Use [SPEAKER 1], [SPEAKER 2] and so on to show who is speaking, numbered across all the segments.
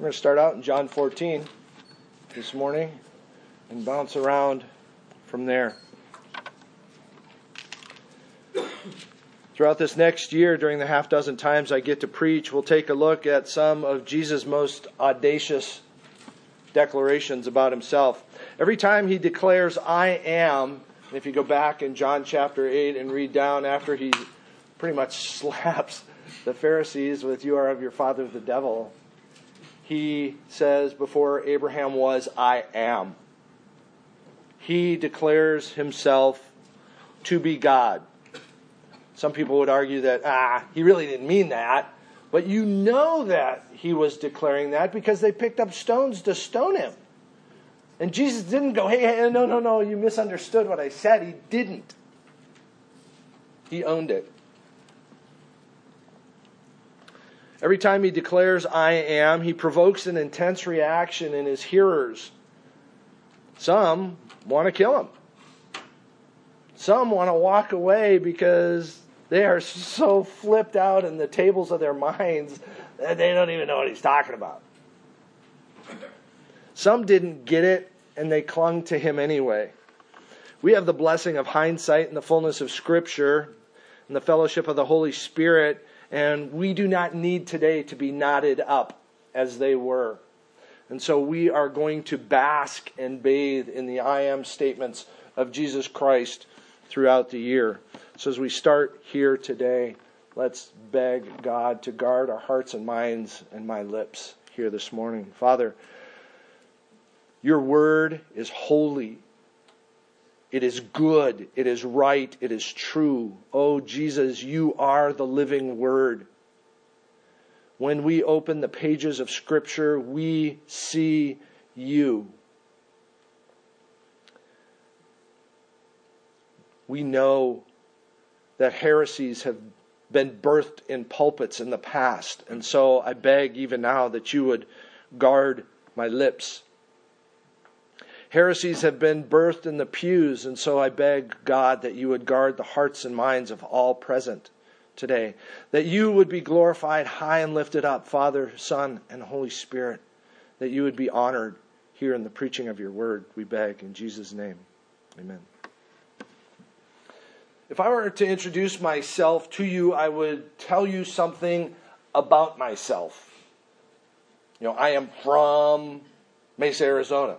[SPEAKER 1] We're going to start out in John 14 this morning and bounce around from there. Throughout this next year, during the half dozen times I get to preach, we'll take a look at some of Jesus' most audacious declarations about himself. Every time he declares, I am, if you go back in John chapter 8 and read down after he pretty much slaps the Pharisees with, You are of your father the devil, he says, Before Abraham was, I am. He declares himself to be God. Some people would argue that, ah, he really didn't mean that. But you know that he was declaring that because they picked up stones to stone him. And Jesus didn't go, hey, hey, no, no, no, you misunderstood what I said. He didn't. He owned it. Every time he declares, I am, he provokes an intense reaction in his hearers. Some want to kill him. Some want to walk away because they are so flipped out in the tables of their minds that they don't even know what he's talking about. Some didn't get it and they clung to him anyway. We have the blessing of hindsight and the fullness of Scripture and the fellowship of the Holy Spirit, and we do not need today to be knotted up as they were. And so we are going to bask and bathe in the I am statements of Jesus Christ throughout the year. So as we start here today, let's beg God to guard our hearts and minds and my lips here this morning. Father, your word is holy. It is good. It is right. It is true. Oh, Jesus, you are the living word. When we open the pages of Scripture, we see you. We know that heresies have been birthed in pulpits in the past. And so I beg even now that you would guard my lips. Heresies have been birthed in the pews, and so I beg God that you would guard the hearts and minds of all present today. That you would be glorified high and lifted up, Father, Son, and Holy Spirit. That you would be honored here in the preaching of your word, we beg in Jesus' name. Amen. If I were to introduce myself to you, I would tell you something about myself. You know, I am from Mesa, Arizona.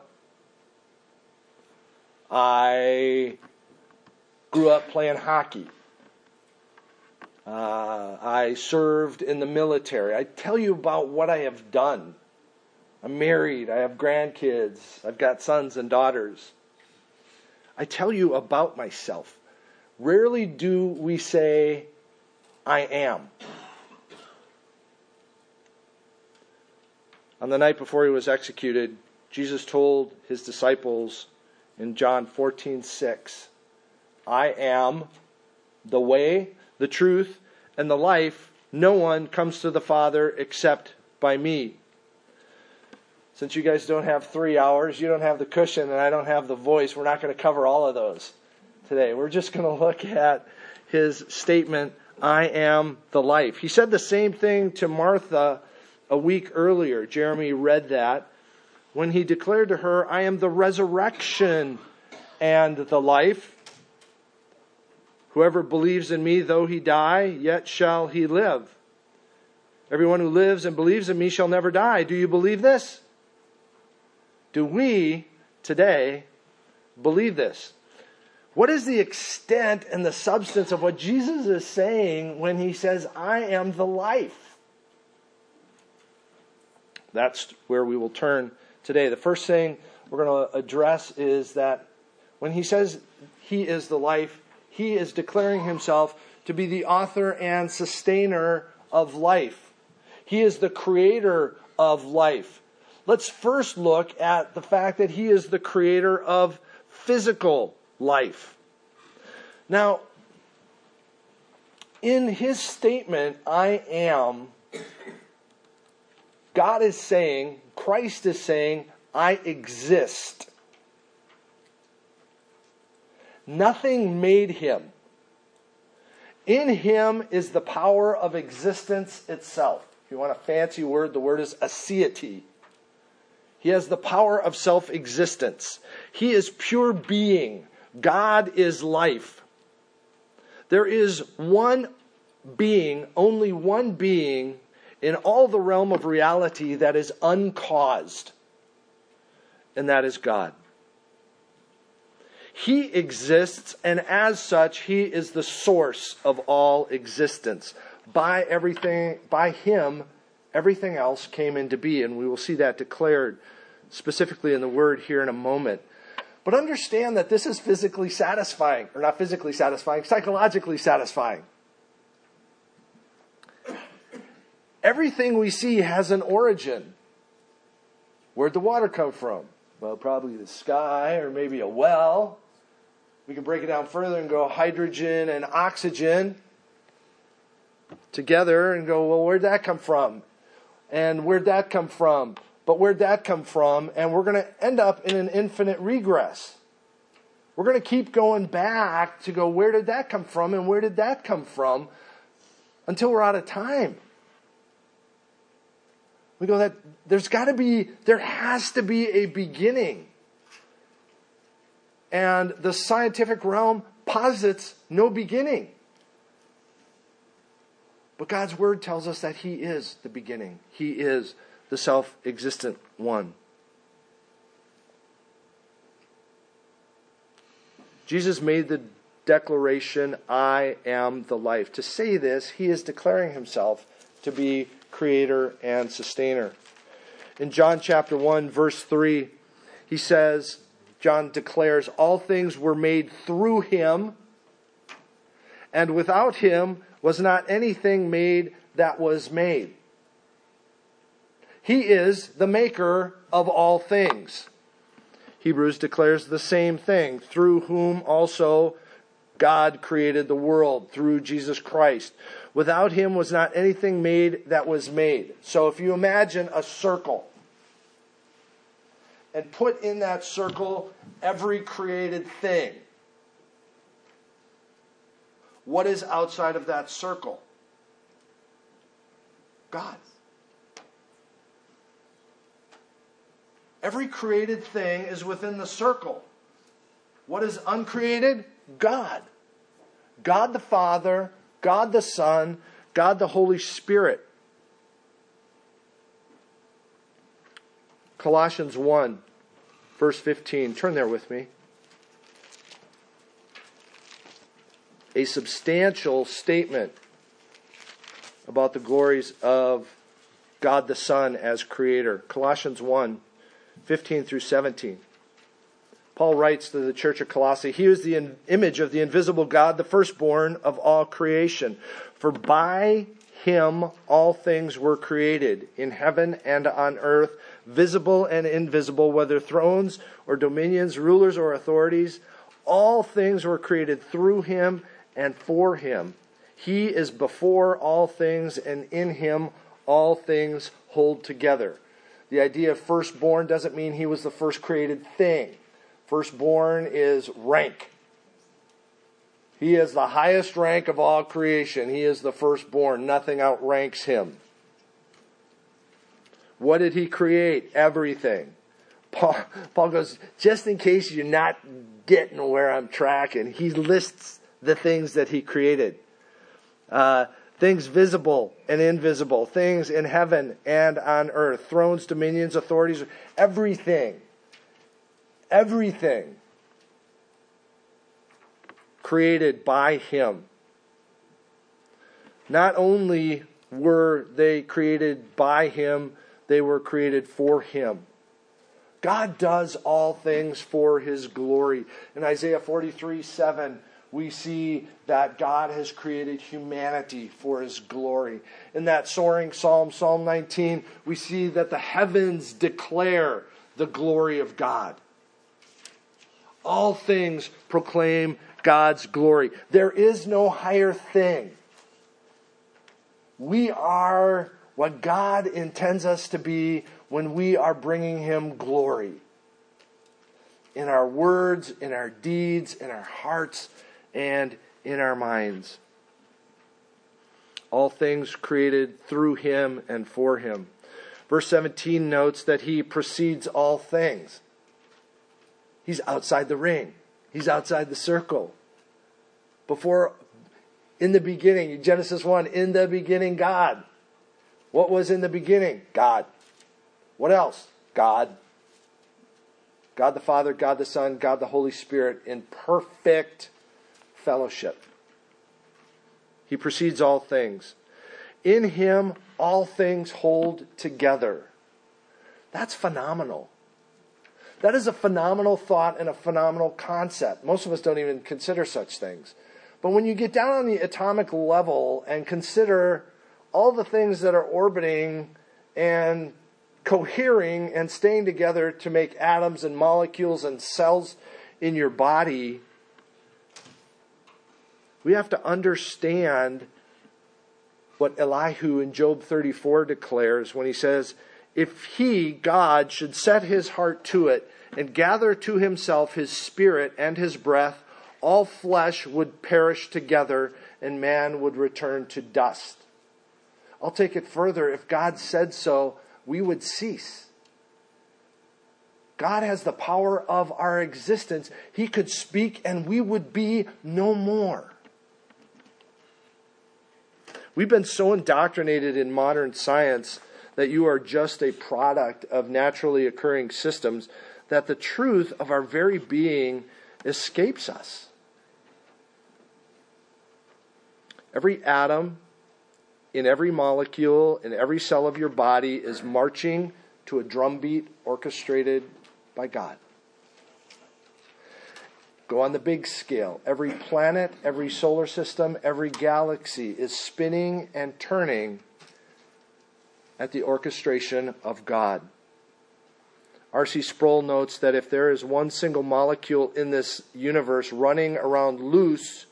[SPEAKER 1] I grew up playing hockey. Uh, I served in the military. I tell you about what I have done. I'm married. I have grandkids. I've got sons and daughters. I tell you about myself. Rarely do we say, I am. On the night before he was executed, Jesus told his disciples in John 14 6, I am the way, the truth, and the life. No one comes to the Father except by me. Since you guys don't have three hours, you don't have the cushion, and I don't have the voice, we're not going to cover all of those today. We're just going to look at his statement, I am the life. He said the same thing to Martha a week earlier. Jeremy read that when he declared to her, I am the resurrection and the life. Whoever believes in me, though he die, yet shall he live. Everyone who lives and believes in me shall never die. Do you believe this? Do we today believe this? What is the extent and the substance of what Jesus is saying when he says, I am the life? That's where we will turn today. The first thing we're going to address is that when he says he is the life, he is declaring himself to be the author and sustainer of life. He is the creator of life. Let's first look at the fact that he is the creator of physical life. Now, in his statement, I am, God is saying, Christ is saying, I exist. Nothing made him. In him is the power of existence itself. If you want a fancy word, the word is aseity. He has the power of self existence. He is pure being. God is life. There is one being, only one being in all the realm of reality that is uncaused, and that is God. He exists, and as such, He is the source of all existence. By everything, by Him, everything else came into being, and we will see that declared specifically in the Word here in a moment. But understand that this is physically satisfying, or not physically satisfying, psychologically satisfying. Everything we see has an origin. Where'd the water come from? Well, probably the sky or maybe a well. We can break it down further and go hydrogen and oxygen together and go, well, where'd that come from? And where'd that come from? But where'd that come from? And we're going to end up in an infinite regress. We're going to keep going back to go, where did that come from? And where did that come from? Until we're out of time. We go that there's got to be, there has to be a beginning. And the scientific realm posits no beginning. But God's word tells us that He is the beginning, He is the self existent one. Jesus made the declaration, I am the life. To say this, he is declaring himself to be creator and sustainer. In John chapter 1, verse 3, he says, John declares, All things were made through him, and without him was not anything made that was made. He is the maker of all things. Hebrews declares the same thing, through whom also God created the world, through Jesus Christ. Without him was not anything made that was made. So if you imagine a circle and put in that circle every created thing, what is outside of that circle? God. Every created thing is within the circle. What is uncreated? God. God the Father, God the Son, God the Holy Spirit. Colossians 1, verse 15. Turn there with me. A substantial statement about the glories of God the Son as creator. Colossians 1, 15 through 17. Paul writes to the church of Colossae, He is the image of the invisible God, the firstborn of all creation. For by him all things were created, in heaven and on earth, visible and invisible, whether thrones or dominions, rulers or authorities. All things were created through him and for him. He is before all things, and in him all things hold together. The idea of firstborn doesn't mean he was the first created thing. Firstborn is rank. He is the highest rank of all creation. He is the firstborn. Nothing outranks him. What did he create? Everything. Paul, Paul goes, just in case you're not getting where I'm tracking, he lists the things that he created. Uh, things visible and invisible, things in heaven and on earth, thrones, dominions, authorities, everything everything created by Him. Not only were they created by Him, they were created for Him. God does all things for His glory. In Isaiah 43 7, we see that God has created humanity for His glory. In that soaring psalm, Psalm 19, we see that the heavens declare the glory of God. All things proclaim God's glory. There is no higher thing. We are what God intends us to be when we are bringing Him glory. In our words, in our deeds, in our hearts, and in our minds. All things created through Him and for Him. Verse 17 notes that he precedes all things. He's outside the ring, he's outside the circle. Before, in the beginning, Genesis 1, in the beginning, God. What was in the beginning? God. What else? God. God the Father, God the Son, God the Holy Spirit in perfect fellowship. He precedes all things. In him, all things hold together. That's phenomenal. That is a phenomenal thought and a phenomenal concept. Most of us don't even consider such things. But when you get down on the atomic level and consider all the things that are orbiting and cohering and staying together to make atoms and molecules and cells in your body, we have to understand what Elihu in Job 34 declares when he says, If he, God, should set his heart to it and gather to himself his spirit and his breath, all flesh would perish together and man would return to dust. I'll take it further. If God said so, we would cease. God has the power of our existence. He could speak and we would be no more. We've been so indoctrinated in modern science that you are just a product of naturally occurring systems that the truth of our very being escapes us. Every atom in every molecule, in every cell of your body is marching to a drumbeat orchestrated by God. Go on the big scale. Every planet, every solar system, every galaxy is spinning and turning at the orchestration of God. R.C. Sproul notes that if there is one single molecule in this universe running around loose,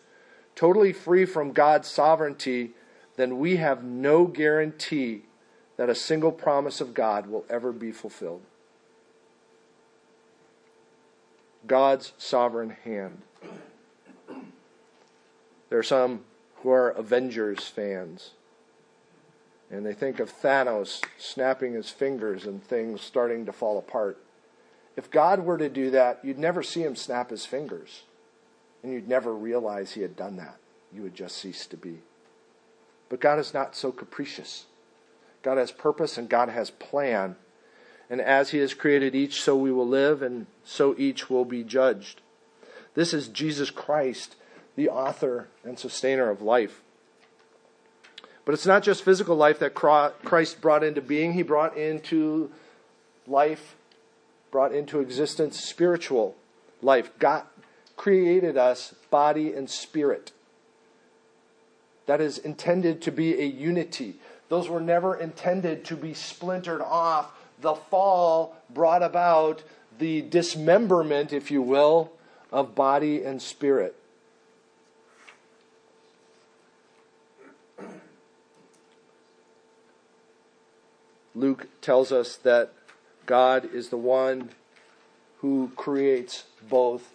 [SPEAKER 1] totally free from God's sovereignty, then we have no guarantee that a single promise of God will ever be fulfilled. God's sovereign hand. There are some who are Avengers fans, and they think of Thanos snapping his fingers and things starting to fall apart. If God were to do that, you'd never see him snap his fingers, and you'd never realize he had done that. You would just cease to be. But God is not so capricious. God has purpose and God has plan and as he has created each, so we will live, and so each will be judged. This is Jesus Christ, the author and sustainer of life. But it's not just physical life that Christ brought into being, he brought into life, brought into existence spiritual life. God created us body and spirit. That is intended to be a unity. Those were never intended to be splintered off the fall brought about the dismemberment, if you will, of body and spirit. Luke tells us that God is the one who creates both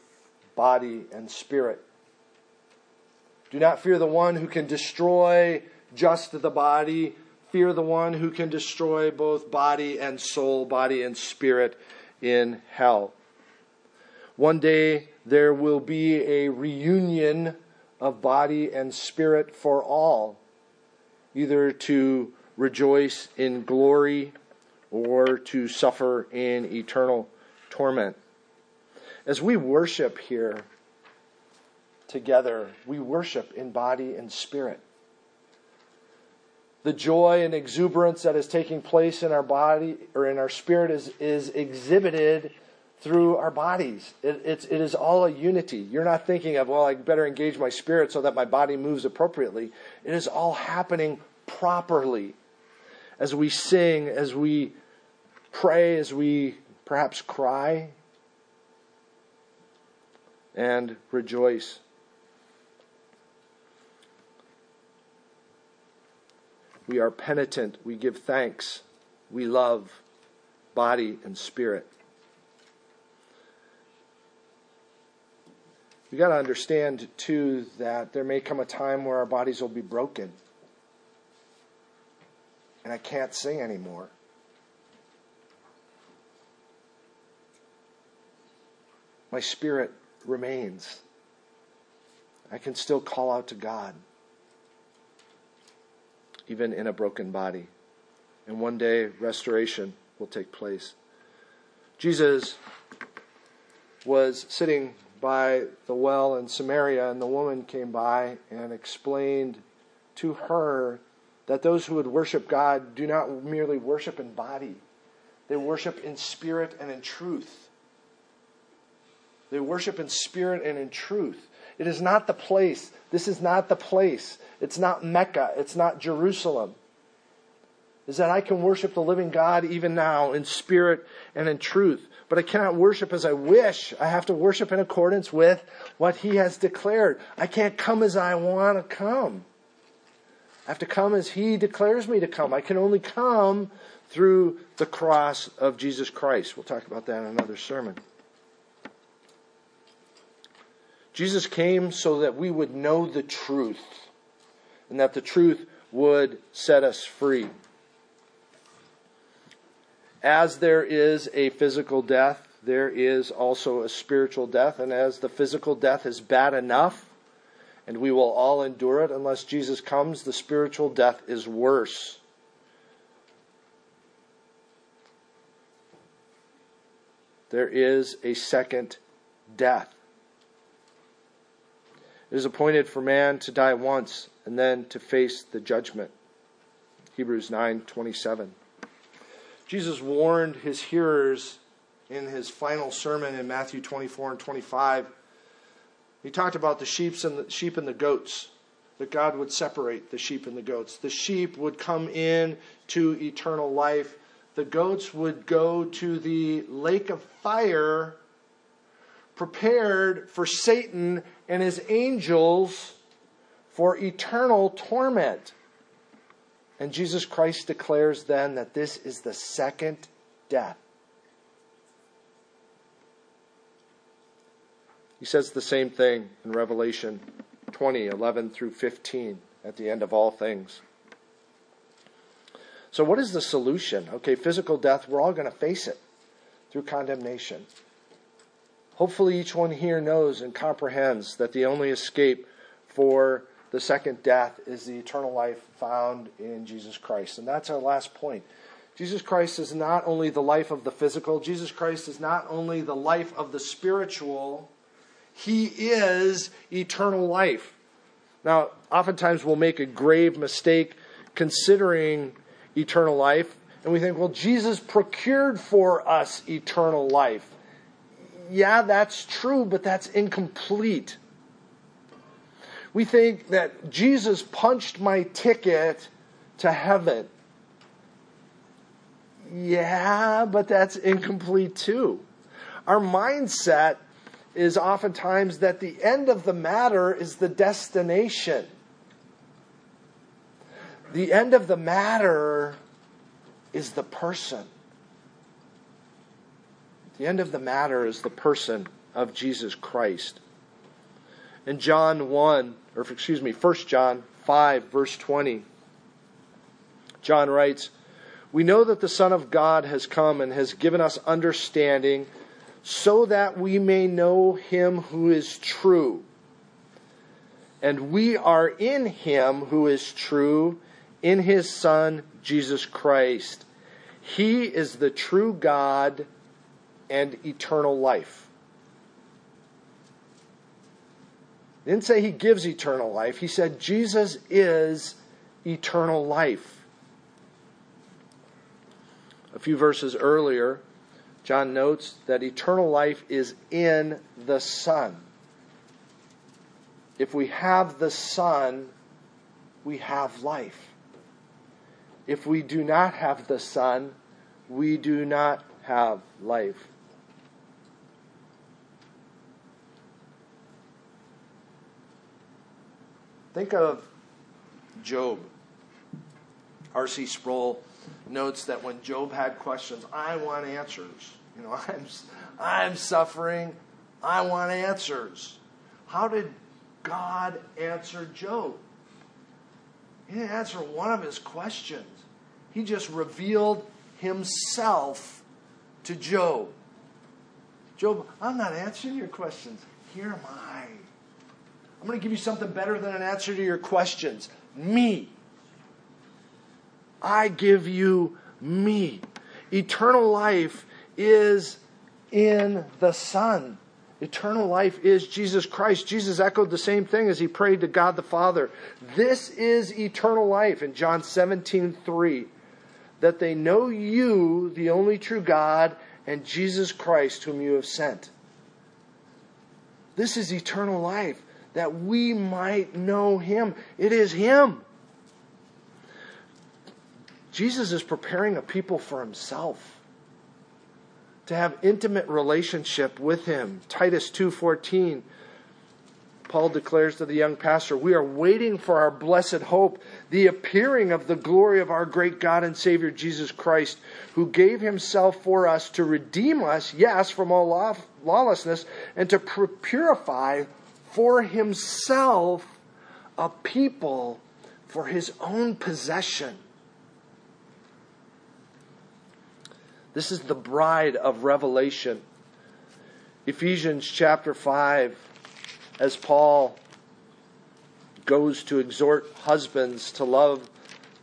[SPEAKER 1] body and spirit. Do not fear the one who can destroy just the body, Fear the one who can destroy both body and soul, body and spirit in hell. One day there will be a reunion of body and spirit for all, either to rejoice in glory or to suffer in eternal torment. As we worship here together, we worship in body and spirit the joy and exuberance that is taking place in our body or in our spirit is, is exhibited through our bodies. It, it's, it is all a unity. You're not thinking of, well, I better engage my spirit so that my body moves appropriately. It is all happening properly as we sing, as we pray, as we perhaps cry and rejoice. We are penitent. We give thanks. We love body and spirit. We got to understand, too, that there may come a time where our bodies will be broken and I can't sing anymore. My spirit remains. I can still call out to God, even in a broken body. And one day, restoration will take place. Jesus was sitting by the well in Samaria, and the woman came by and explained to her that those who would worship God do not merely worship in body, they worship in spirit and in truth. They worship in spirit and in truth. It is not the place. This is not the place. It's not Mecca. It's not Jerusalem. Is that I can worship the living God even now in spirit and in truth. But I cannot worship as I wish. I have to worship in accordance with what He has declared. I can't come as I want to come. I have to come as He declares me to come. I can only come through the cross of Jesus Christ. We'll talk about that in another sermon. Jesus came so that we would know the truth and that the truth would set us free. As there is a physical death, there is also a spiritual death. And as the physical death is bad enough, and we will all endure it unless Jesus comes, the spiritual death is worse. There is a second death. It is appointed for man to die once and then to face the judgment. Hebrews 9:27. Jesus warned his hearers in his final sermon in Matthew 24 and 25. He talked about the sheep and the sheep and the goats. That God would separate the sheep and the goats. The sheep would come in to eternal life. The goats would go to the lake of fire prepared for Satan and his angels for eternal torment. And Jesus Christ declares then that this is the second death. He says the same thing in Revelation 20, 11 through 15, at the end of all things. So, what is the solution? Okay, physical death, we're all going to face it through condemnation. Hopefully, each one here knows and comprehends that the only escape for the second death is the eternal life found in Jesus Christ. And that's our last point. Jesus Christ is not only the life of the physical, Jesus Christ is not only the life of the spiritual, He is eternal life. Now, oftentimes we'll make a grave mistake considering eternal life, and we think, well, Jesus procured for us eternal life yeah, that's true, but that's incomplete. We think that Jesus punched my ticket to heaven. Yeah, but that's incomplete too. Our mindset is oftentimes that the end of the matter is the destination. The end of the matter is the person. The end of the matter is the person of Jesus Christ. In John 1, or excuse me, 1 John 5, verse 20, John writes, We know that the Son of God has come and has given us understanding so that we may know him who is true. And we are in him who is true, in his Son, Jesus Christ. He is the true God and eternal life. He didn't say he gives eternal life. He said Jesus is eternal life. A few verses earlier, John notes that eternal life is in the Son. If we have the Son, we have life. If we do not have the Son, we do not have life. Think of Job. R.C. Sproul notes that when Job had questions, I want answers. You know, I'm, I'm suffering. I want answers. How did God answer Job? He didn't answer one of his questions. He just revealed himself to Job. Job, I'm not answering your questions. Here am I. I'm going to give you something better than an answer to your questions me. I give you me. Eternal life is in the Son. Eternal life is Jesus Christ. Jesus echoed the same thing as he prayed to God the Father. This is eternal life in John 17 3. That they know you, the only true God, and Jesus Christ, whom you have sent. This is eternal life, that we might know him. It is him. Jesus is preparing a people for himself to have intimate relationship with him. Titus 2:14 Paul declares to the young pastor, "We are waiting for our blessed hope, the appearing of the glory of our great God and Savior Jesus Christ, who gave himself for us to redeem us, yes, from all lawlessness, and to purify for himself a people for his own possession." This is the bride of Revelation. Ephesians chapter 5, as Paul goes to exhort husbands to love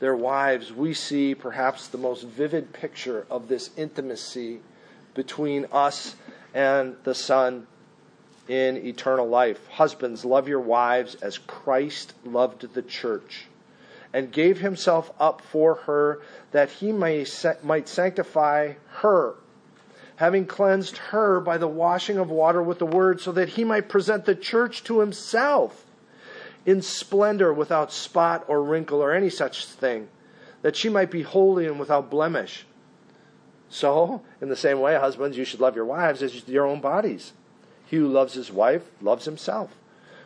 [SPEAKER 1] their wives, we see perhaps the most vivid picture of this intimacy between us and the Son in eternal life. Husbands, love your wives as Christ loved the church and gave himself up for her that he may, might sanctify her, having cleansed her by the washing of water with the word, so that he might present the church to himself in splendor without spot or wrinkle or any such thing, that she might be holy and without blemish. So, in the same way, husbands, you should love your wives as your own bodies. He who loves his wife loves himself.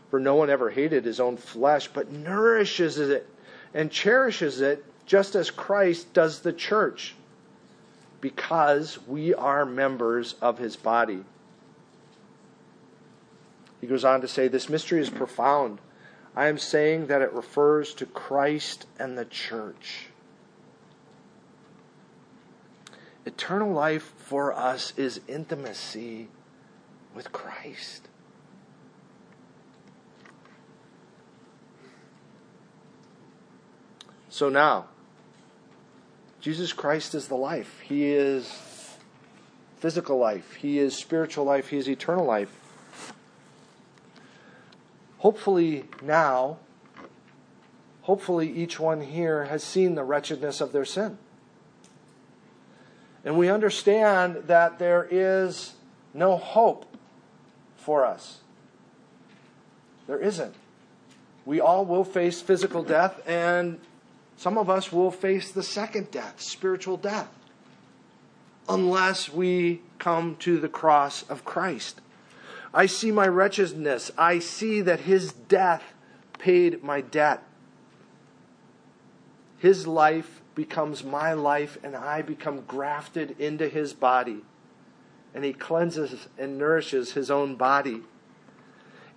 [SPEAKER 1] For no one ever hated his own flesh, but nourishes it and cherishes it just as Christ does the church, because we are members of his body. He goes on to say, This mystery is profound. I am saying that it refers to Christ and the church. Eternal life for us is intimacy with Christ. So now, Jesus Christ is the life. He is physical life. He is spiritual life. He is eternal life. Hopefully, now, hopefully, each one here has seen the wretchedness of their sin. And we understand that there is no hope for us. There isn't. We all will face physical death, and some of us will face the second death, spiritual death, unless we come to the cross of Christ. I see my wretchedness. I see that his death paid my debt. His life becomes my life, and I become grafted into his body. And he cleanses and nourishes his own body.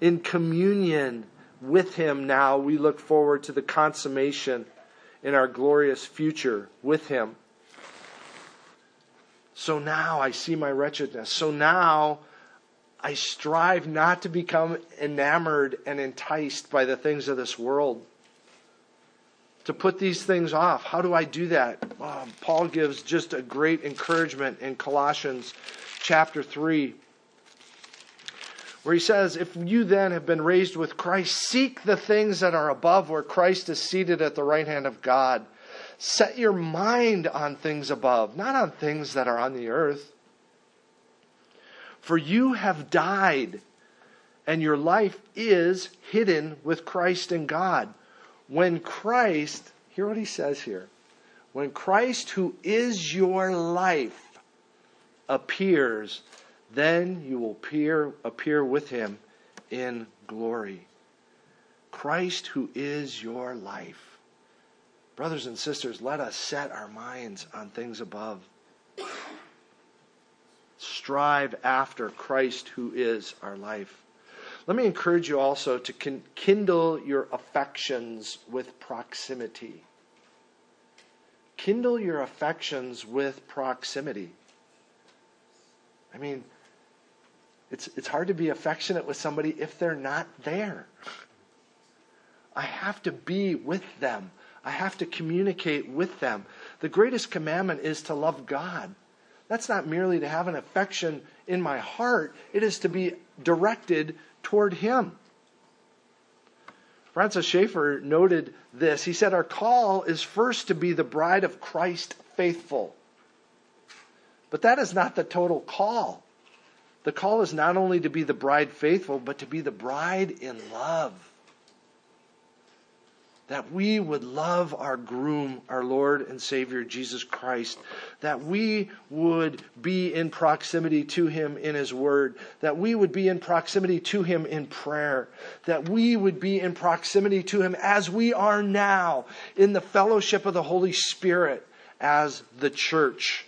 [SPEAKER 1] In communion with him now, we look forward to the consummation in our glorious future with Him. So now I see my wretchedness. So now I strive not to become enamored and enticed by the things of this world. To put these things off. How do I do that? Um, Paul gives just a great encouragement in Colossians chapter 3 where he says, If you then have been raised with Christ, seek the things that are above where Christ is seated at the right hand of God. Set your mind on things above, not on things that are on the earth. For you have died, and your life is hidden with Christ in God. When Christ, hear what he says here, when Christ, who is your life, appears, then you will appear, appear with him in glory. Christ, who is your life. Brothers and sisters, let us set our minds on things above. Strive after Christ, who is our life. Let me encourage you also to kindle your affections with proximity. Kindle your affections with proximity. I mean, It's, it's hard to be affectionate with somebody if they're not there. I have to be with them. I have to communicate with them. The greatest commandment is to love God. That's not merely to have an affection in my heart, it is to be directed toward Him. Francis Schaeffer noted this. He said, Our call is first to be the bride of Christ faithful. But that is not the total call. The call is not only to be the bride faithful, but to be the bride in love. That we would love our groom, our Lord and Savior Jesus Christ, that we would be in proximity to him in his word, that we would be in proximity to him in prayer, that we would be in proximity to him as we are now in the fellowship of the Holy Spirit as the church.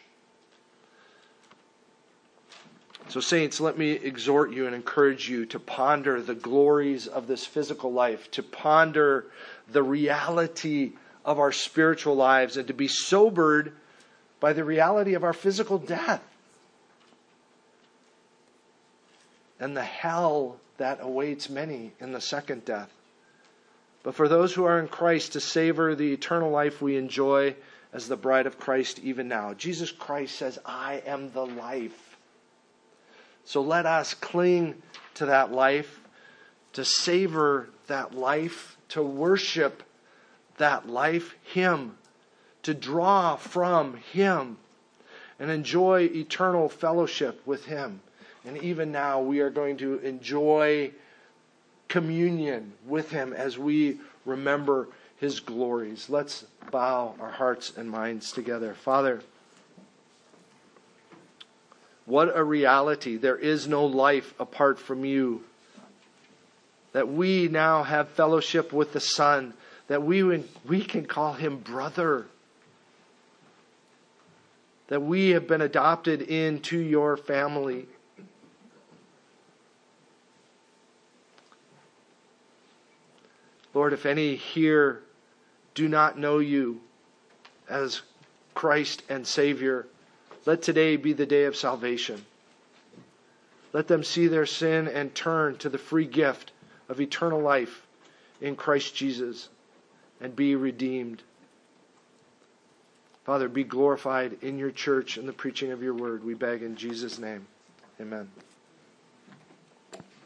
[SPEAKER 1] So, saints, let me exhort you and encourage you to ponder the glories of this physical life, to ponder the reality of our spiritual lives and to be sobered by the reality of our physical death and the hell that awaits many in the second death. But for those who are in Christ, to savor the eternal life we enjoy as the bride of Christ even now. Jesus Christ says, I am the life. So let us cling to that life, to savor that life to worship that life, Him, to draw from Him, and enjoy eternal fellowship with Him. And even now, we are going to enjoy communion with Him as we remember His glories. Let's bow our hearts and minds together. Father, what a reality. There is no life apart from you that we now have fellowship with the Son, that we, we can call him brother, that we have been adopted into your family. Lord, if any here do not know you as Christ and Savior, let today be the day of salvation. Let them see their sin and turn to the free gift of eternal life in Christ Jesus and be redeemed. Father, be glorified in your church and the preaching of your word. We beg in Jesus' name. Amen.